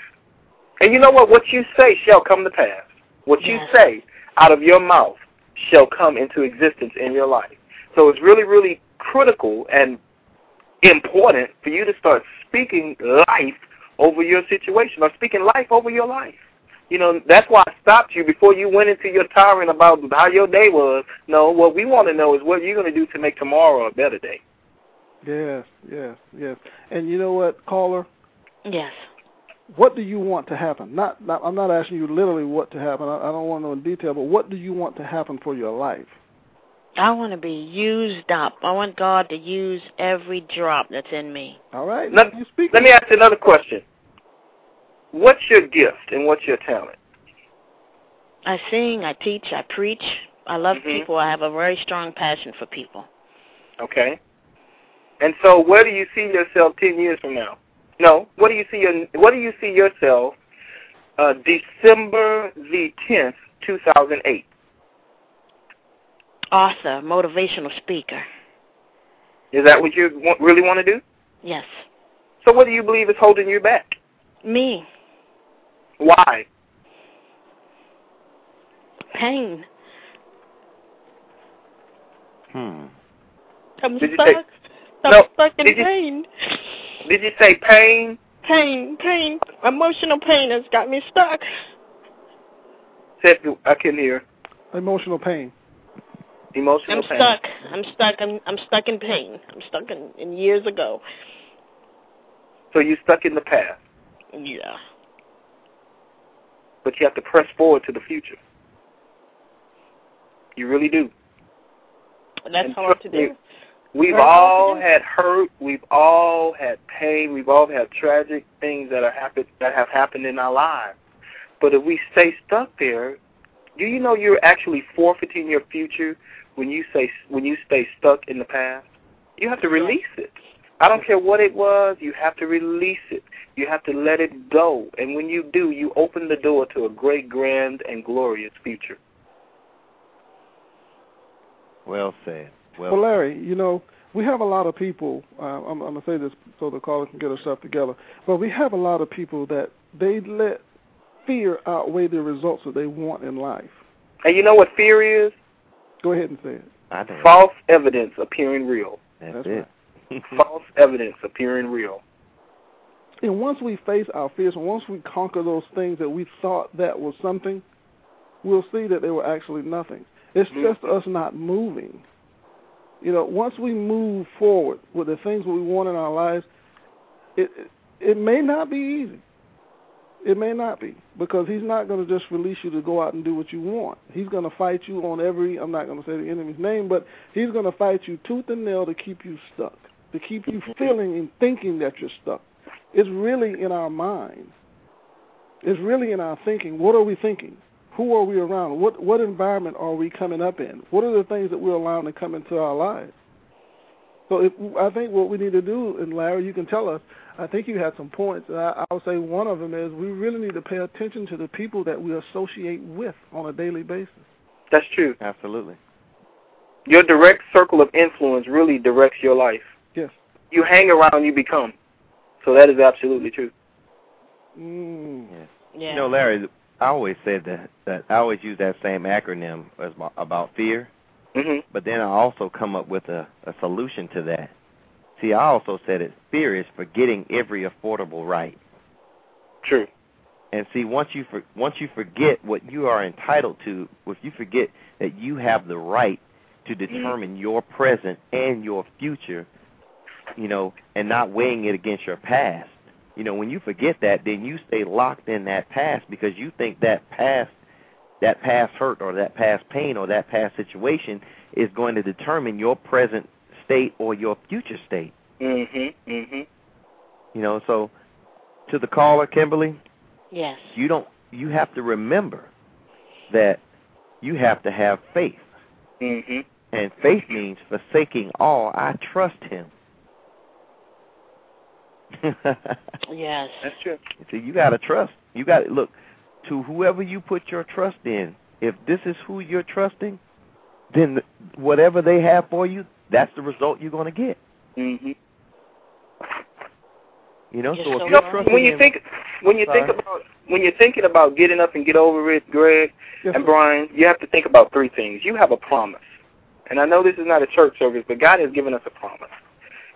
And you know what? What you say shall come to pass. What you Yes. say out of your mouth shall come into existence in your life. So it's really, really critical and important for you to start speaking life over your situation or speaking life over your life. You know, that's why I stopped you before you went into your tirade about how your day was. No, what we want to know is what you're going to do to make tomorrow a better day. Yes, yes, yes. And you know what, caller? Yes. What do you want to happen? Not, not I'm not asking you literally what to happen. I, I don't want to know in detail, but what do you want to happen for your life? I want to be used up. I want God to use every drop that's in me. All right. Let- you speak. Let me ask you another question. What's your gift and what's your talent? I sing, I teach, I preach. I love Mhm. people. I have a very strong passion for people. Okay. And so, where do you see yourself ten years from now? No. What do you see? Your, what do you see yourself? Uh, December the tenth, two thousand eight. Author, motivational speaker. Is that what you want, really want to do? Yes. So, what do you believe is holding you back? Me. Why? Pain. Hmm. I'm Did you stuck. Say- No, stuck in did you- pain. Did you say pain? Pain, pain. Emotional pain has got me stuck. Said I can't hear. Emotional pain. Emotional I'm pain. stuck. I'm stuck. I'm I'm stuck in pain. I'm stuck in, in years ago. So you're stuck in the past, Yeah. but you have to press forward to the future. You really do. And That's And hard to trust me, do. We've all had hurt. We've all had pain. We've all had tragic things that are happen that have happened in our lives. But if we stay stuck there, do you know you're actually forfeiting your future when you say when you stay stuck in the past? You have to release it. I don't care what it was. You have to release it. You have to let it go. And when you do, you open the door to a great, grand, and glorious future. Well said. Well, Well, Larry, you know, we have a lot of people. Uh, I'm, I'm gonna say this so the caller can get herself together. But we have a lot of people that they let fear outweigh the results that they want in life. And you know what fear is? Go ahead and say it. I know. False evidence appearing real. That's, That's it. *laughs* false evidence appearing real. And once we face our fears, and once we conquer those things that we thought that was something, we'll see that they were actually nothing. It's Mhm. just us not moving. You know, once we move forward with the things we want in our lives, it it, may not be easy. It may not be because he's not going to just release you to go out and do what you want. He's going to fight you on every. I'm not going to say the enemy's name, but he's going to fight you tooth and nail to keep you stuck, to keep you feeling and thinking that you're stuck. It's really in our mind. It's really in our thinking. What are we thinking? Who are we around? What what environment are we coming up in? What are the things that we're allowing to come into our lives? So if, I think what we need to do, and Larry, you can tell us. I think you had some points. and I, I would say one of them is we really need to pay attention to the people that we associate with on a daily basis. That's true. Absolutely. Your direct circle of influence really directs your life. Yes. You hang around, you become. So that is absolutely true. Mm. Yes. Yeah. You know, Larry, I always said that that I always use that same acronym as my, about fear, hmm but then I also come up with a, a solution to that. See, I also said it. Fear is forgetting every affordable right. True. And see, once you for, once you forget what you are entitled to, if you forget that you have the right to determine your present and your future, you know, and not weighing it against your past. You know, when you forget that, then you stay locked in that past because you think that past that past hurt or that past pain or that past situation is going to determine your present state or your future state. Mhm. Mhm. You know, so to the caller, Kimberly, Yes. you don't you have to remember that you have to have faith. hmm And faith means forsaking all. I trust him. *laughs* Yes. That's true. See, you got to trust. You got to look to whoever you put your trust in. If this is who you're trusting, then whatever they have for you, that's the result you're going to get. hmm You know, You're so so if you're right. trusting when you in- think when you think about when you're thinking about getting up and get over it, Greg Yes, and. Brian, you have to think about three things. You have a promise. And I know this is not a church service, but God has given us a promise.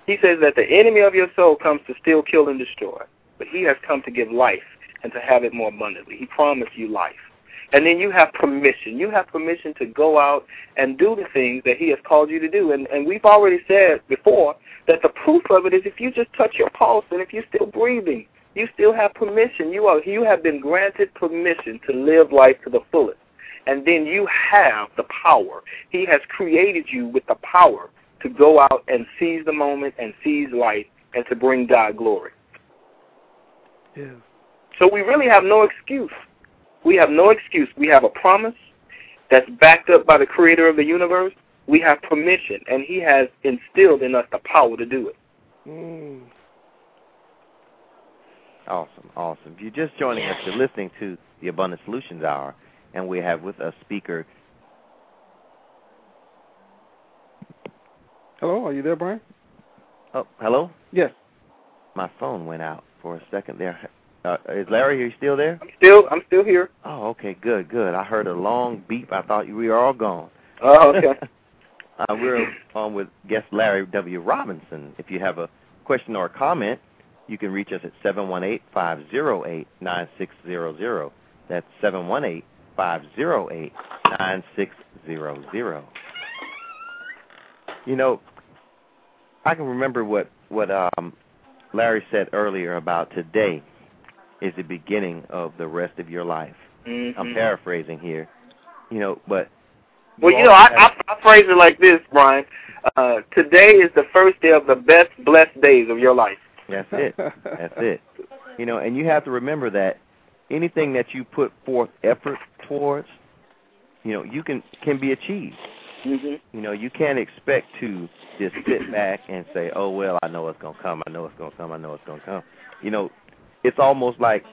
He says that the enemy of your soul comes to steal, kill, and destroy. But he has come to give life and to have it more abundantly. He promised you life. And then you have permission. You have permission to go out and do the things that he has called you to do. And, and we've already said before that the proof of it is if you just touch your pulse and if you're still breathing, you still have permission. You are you have been granted permission to live life to the fullest. And then you have the power. He has created you with the power to go out and seize the moment and seize life and to bring God glory. Yes. So we really have no excuse. We have no excuse. We have a promise that's backed up by the creator of the universe. We have permission, and he has instilled in us the power to do it. Mm. Awesome, awesome. If you're just joining us, you're listening to the Abundant Solutions Hour, and we have with us speaker. Hello, are you there, Brian? Oh, hello. Yes. My phone went out for a second there. Uh, is Larry? Are you still there? I'm still, I'm still here. Oh, okay, good, good. I heard a long beep. I thought we were all gone. Oh, okay. *laughs* uh, we're on with guest Larry W. Robinson. If you have a question or a comment, you can reach us at seven one eight five zero eight nine six zero zero. That's seven one eight five zero eight nine six zero zero. You know, I can remember what what um, Larry said earlier about today is the beginning of the rest of your life. Mhm. I'm paraphrasing here, you know, but Well, you know, I, I, I phrase it like this, Brian. Uh, today is the first day of the best blessed days of your life. That's it. That's it. You know, and you have to remember that anything that you put forth effort towards, you know, you can can be achieved. Hmm You know, you can't expect to just sit back and say, "Oh well, I know it's gonna come. I know it's gonna come. I know it's gonna come." You know, it's almost like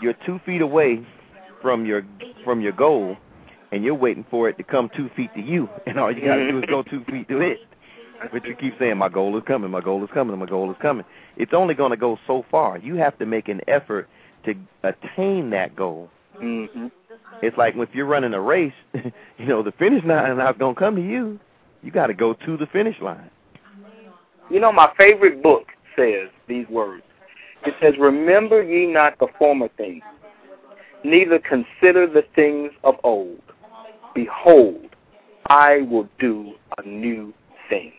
you're two feet away from your from your goal, and you're waiting for it to come two feet to you, *laughs* and all you got to do is go two feet to it. But you keep saying, "My goal is coming. My goal is coming. My goal is coming." It's only going to go so far. You have to make an effort to attain that goal. hmm It's like if you're running a race, *laughs* you know, the finish line is not going to come to you. You got to go to the finish line. You know, my favorite book says these words. It says, Remember ye not the former things, neither consider the things of old. Behold, I will do a new thing.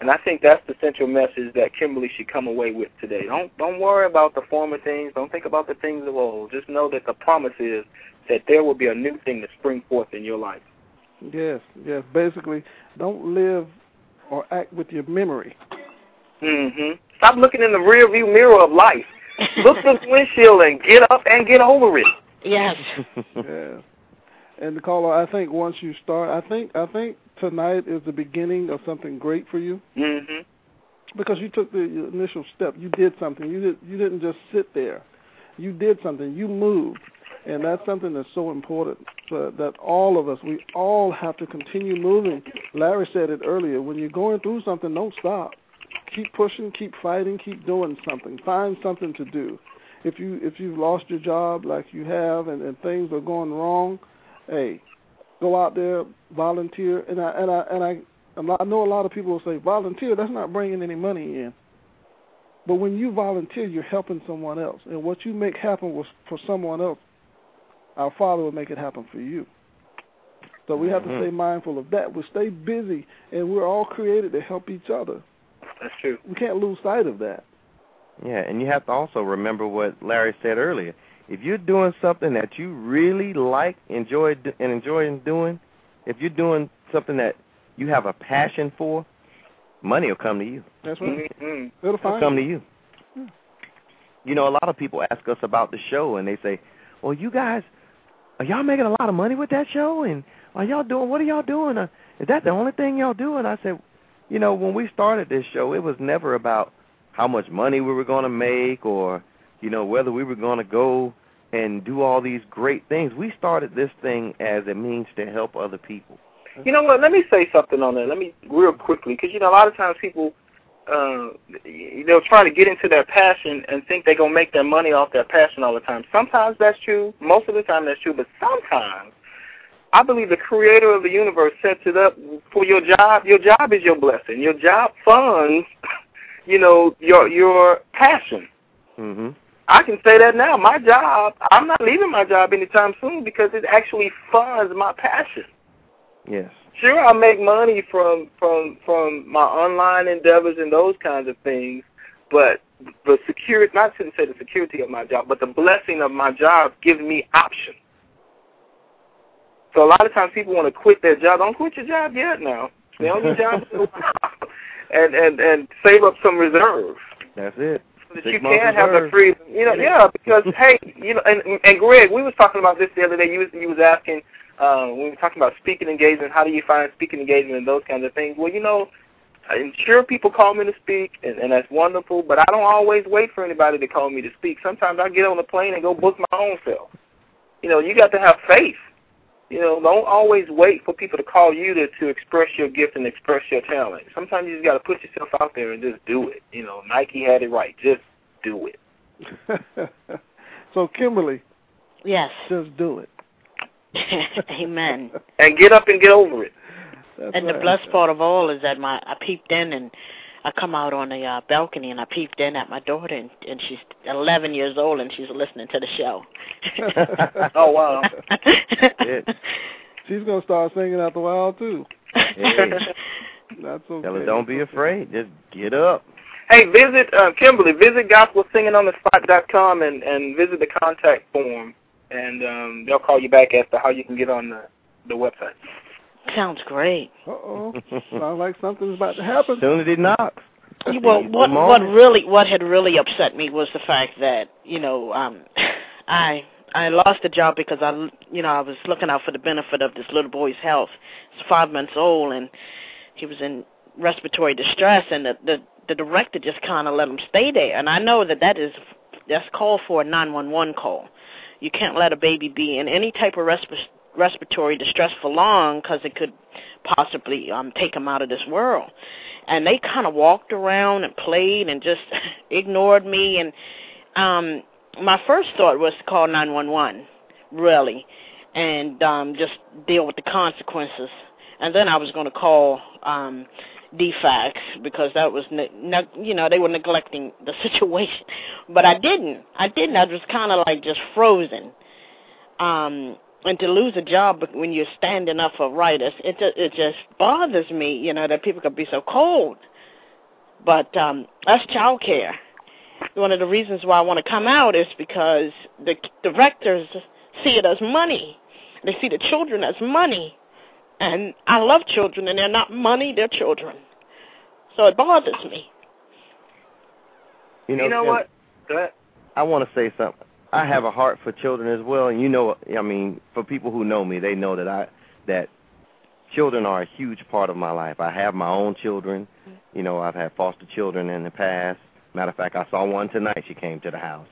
And I think that's the central message that Kimberly should come away with today. Don't don't worry about the former things. Don't think about the things of old. Just know that the promise is that there will be a new thing to spring forth in your life. Yes, yes. Basically, don't live or act with your memory. hmm Stop looking in the rear view mirror of life. Look through the *laughs* windshield and get up and get over it. Yes. yes. And caller, I think once you start, I think I think tonight is the beginning of something great for you hmm because you took the initial step. You did something. You did. You didn't just sit there. You did something. You moved, and that's something that's so important. So that all of us, we all have to continue moving. Larry said it earlier. When you're going through something, don't stop. Keep pushing. Keep fighting. Keep doing something. Find something to do. If you if you've lost your job like you have, and, and things are going wrong, hey, go out there, volunteer. And I and I and I I know a lot of people will say volunteer. That's not bringing any money in. But when you volunteer, you're helping someone else, and what you make happen was for someone else. Our Father will make it happen for you. So we have to Mhm. stay mindful of that. We stay busy, and we're all created to help each other. That's true. We can't lose sight of that. Yeah, and you have to also remember what Larry said earlier. If you're doing something that you really like, enjoy, d- and enjoy doing, if you're doing something that you have a passion for, money will come to you. That's right. hmm It'll It'll find come to you. you. You know, a lot of people ask us about the show, and they say, "Well, you guys, are y'all making a lot of money with that show? And are y'all doing, what are y'all doing? Uh, is that the only thing y'all do? And I said, you know, when we started this show, it was never about how much money we were going to make or, you know, whether we were going to go and do all these great things. We started this thing as a means to help other people. You know what? Let me say something on that. Let me real quickly, because you know a lot of times people, uh, they'll try to get into their passion and think they're gonna make their money off their passion all the time. Sometimes that's true. Most of the time that's true, but sometimes I believe the creator of the universe sets it up for your job. Your job is your blessing. Your job funds, *laughs* you know, your your passion. Mm-hmm. I can say that now. My job, I'm not leaving my job anytime soon because it actually funds my passion. Yes. Sure, I make money from from from my online endeavors and those kinds of things, but the security, not to say the security of my job, but the blessing of my job gives me options. So a lot of times people want to quit their job. Don't quit your job yet now. Stay only job for a while and and and save up some reserves. That's it. That Six you can have the freedom. You know, yeah, because *laughs* hey, you know, and and Greg, we was talking about this the other day. You was you was asking uh, when we were talking about speaking engagement. How do you find speaking engagement and those kinds of things? Well, you know, I'm sure people call me to speak, and, and that's wonderful. But I don't always wait for anybody to call me to speak. Sometimes I get on the plane and go book my own self. You know, you got to have faith. You know, don't always wait for people to call you to to express your gift and express your talent. Sometimes you just got to put yourself out there and just do it. You know, Nike had it right. Just do it. *laughs* so, Kimberly, Yes. just do it. *laughs* Amen. And get up and get over it. That's And the right. blessed part of all is that my I peeped in and I come out on the uh, balcony and I peeped in at my daughter and, and she's 11 years old and she's listening to the show. *laughs* Oh, wow. it. She's gonna start singing after a while too. Hey, That's okay. tell her don't be afraid. Just get up. Hey, visit uh, Kimberly. Visit gospelsingingonthespot.com and and visit the contact form, and um, they'll call you back as to how you can get on the the website. Sounds great. Uh oh. Sounds like something's about to happen. soon as it knocks. Well, what what really what had really upset me was the fact that you know um *laughs* I I lost the job because I you know I was looking out for the benefit of this little boy's health. He's five months old and he was in respiratory distress, and the the, the director just kind of let him stay there. And I know that that is that's called for a 911 call. You can't let a baby be in any type of resp- respiratory distress for long because it could possibly um take him out of this world. And they kind of walked around and played and just *laughs* ignored me. And um my first thought was to call 911 really and um just deal with the consequences. And then I was going to call um DFACS because that was ne- ne- you know they were neglecting the *laughs* situation. But I didn't. I didn't. I was kind of like just frozen. Um and to lose a job when you're standing up for writers, it ju- it just bothers me, you know, that people can be so cold. But um that's child care. One of the reasons why I want to come out is because the directors see it as money. They see the children as money. And I love children and they're not money, they're children. So it bothers me. You know, You know what? Go ahead. I want to say something. I have a heart for children as well, and you know, I mean, for people who know me, they know that I that children are a huge part of my life. I have my own children. You know, I've had foster children in the past. Matter of fact, I saw one tonight. She came to the house.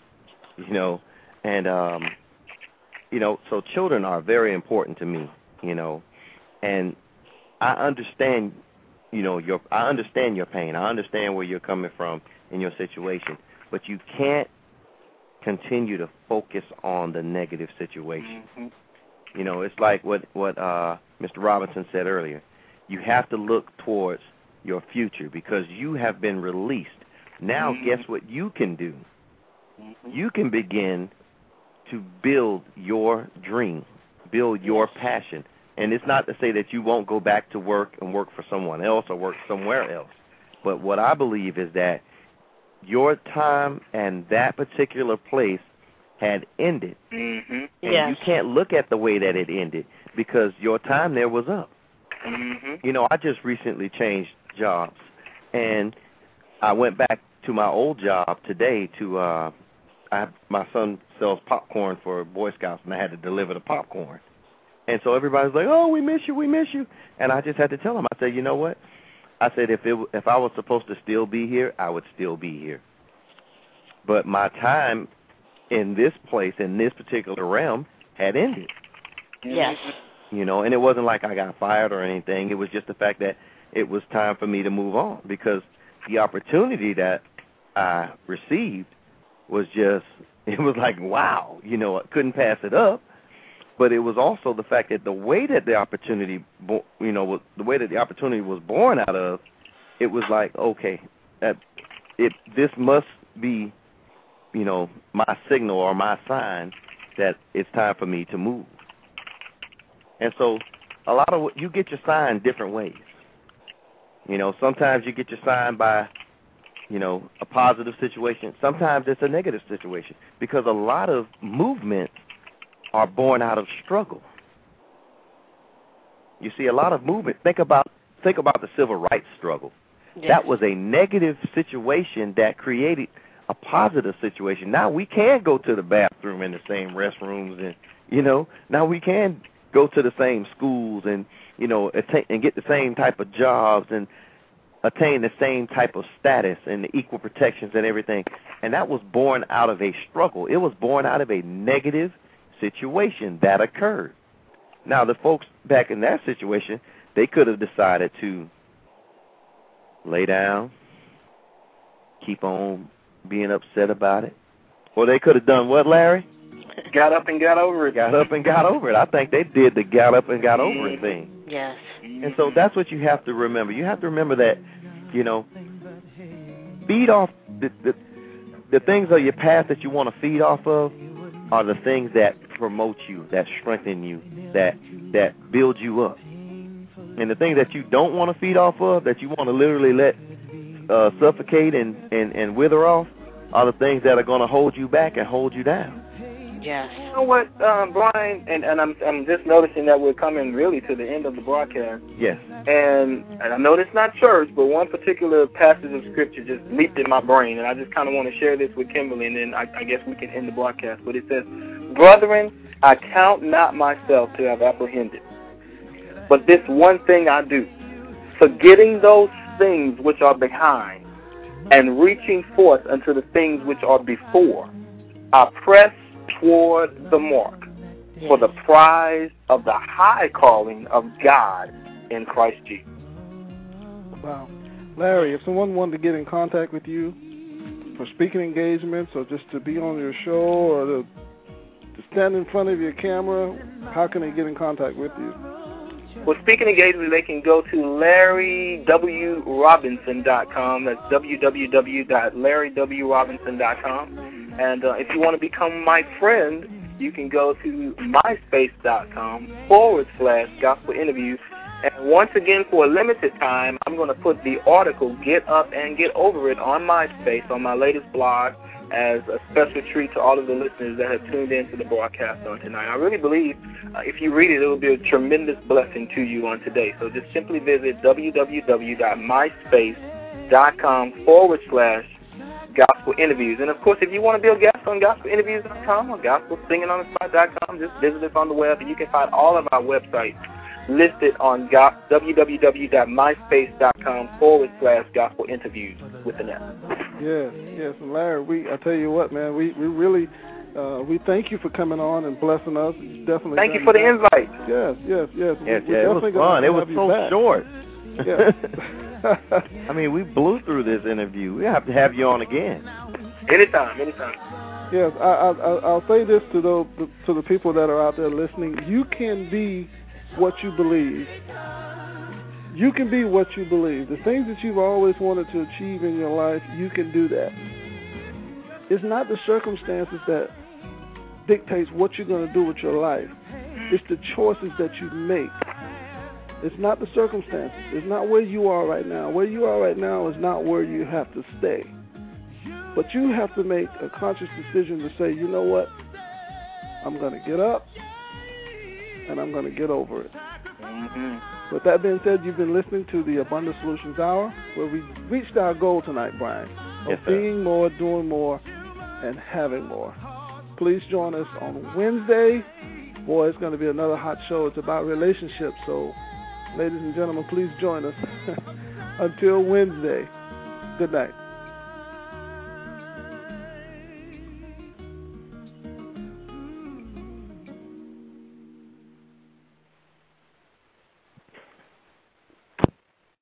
You know, and um, you know, so children are very important to me. You know, and I understand. You know, your I understand your pain. I understand where you're coming from in your situation, but you can't continue to focus on the negative situation. Mhm. You know, it's like what what uh Mr. Robinson said earlier. You have to look towards your future because you have been released. Now, Mhm. guess what you can do? Mhm. You can begin to build your dream, build your passion. And it's not to say that you won't go back to work and work for someone else or work somewhere else. But what I believe is that your time and that particular place had ended. Mhm. And Yes. you can't look at the way that it ended because your time there was up. Mhm. You know, I just recently changed jobs and I went back to my old job today to uh I my son sells popcorn for Boy Scouts, and I had to deliver the popcorn. And so everybody's like, "Oh, we miss you, we miss you," and I just had to tell them. I said, "You know what?" I said, "If it if I was supposed to still be here, I would still be here." But my time in this place, in this particular realm, had ended. Yes. You know, and it wasn't like I got fired or anything. It was just the fact that it was time for me to move on because the opportunity that I received was just *laughs* it was like wow, you know, I couldn't pass it up. But it was also the fact that the way that the opportunity, you know, the way that the opportunity was born out of, it was like okay, that it this must be, you know, my signal or my sign that it's time for me to move. And so, a lot of you get your sign different ways. You know, sometimes you get your sign by, you know, a positive situation. Sometimes it's a negative situation because a lot of movements are born out of struggle. You see, a lot of movement. Think about think about the civil rights struggle. Yes. That was a negative situation that created a positive situation. Now we can go to the bathroom in the same restrooms, and you know, now we can go to the same schools and you know attain, and get the same type of jobs and attain the same type of status and the equal protections and everything. And that was born out of a struggle. It was born out of a negative situation that occurred. Now, the folks back in that situation, they could have decided to lay down, keep on being upset about it. Or they could have done what, Larry? Got up and got over it. Got up and got over it. I think they did the got up and got over it thing. Yes. And so that's what you have to remember. You have to remember that, you know, feed off the the, the things of your past that you want to feed off of are the things that promote you, that strengthen you, that that build you up. And the things that you don't want to feed off of, that you want to literally let uh, suffocate and, and, and wither off, are the things that are going to hold you back and hold you down. Yes. You know what, um, Brian, and, and I'm I'm just noticing that we're coming really to the end of the broadcast. Yes. And, and I know it's not church, but one particular passage of scripture just leaped in my brain, and I just kind of want to share this with Kimberly, and then I, I guess we can end the broadcast. But it says, Brethren, I count not myself to have apprehended, but this one thing I do, forgetting those things which are behind, and reaching forth unto the things which are before, I press toward the mark for the prize of the high calling of God in Christ Jesus. Wow. Larry, if someone wanted to get in contact with you for speaking engagements or just to be on your show or to, to stand in front of your camera, how can they get in contact with you? Well, speaking engagements, they can go to LarryWRobinson.com. That's www.larrywrobinson.com. And uh, if you want to become my friend, you can go to myspace.com forward slash gospel interviews. And once again, for a limited time, I'm going to put the article Get Up and Get Over It on MySpace, on my latest blog, as a special treat to all of the listeners that have tuned in to the broadcast on tonight. I really believe uh, if you read it, it will be a tremendous blessing to you on today. So just simply visit www.myspace.com forward slash gospel interviews. And of course, if you want to be a guest on gospelinterviews.com or gospelsingingonthespot.com, just visit us on the web and you can find all of our websites listed on www.myspace.com forward slash gospel interviews with an S. Yes, yes. Larry, we I tell you what, man, we we really uh, we thank you for coming on and blessing us. It's definitely Thank you done for the that. invite. Yes, yes, yes. Yes, We're it was fun. It was so back. short. Yeah. *laughs* *laughs* I mean, we blew through this interview. We have to have you on again. Anytime, anytime. Yes, I, I, I- I'll say this to the to the people that are out there listening: you can be what you believe. You can be what you believe. The things that you've always wanted to achieve in your life, you can do that. It's not the circumstances that dictates what you're going to do with your life. It's the choices that you make. It's not the circumstances. It's not where you are right now. Where you are right now is not where you have to stay. But you have to make a conscious decision to say, you know what? I'm going to get up and I'm going to get over it. Mm-hmm. With that being said, you've been listening to the Abundant Solutions Hour, where we reached our goal tonight, Brian, of Yes, being more, doing more, and having more. Please join us on Wednesday. Boy, it's going to be another hot show. It's about relationships. So, ladies and gentlemen, please join us. *laughs* Until Wednesday, good night.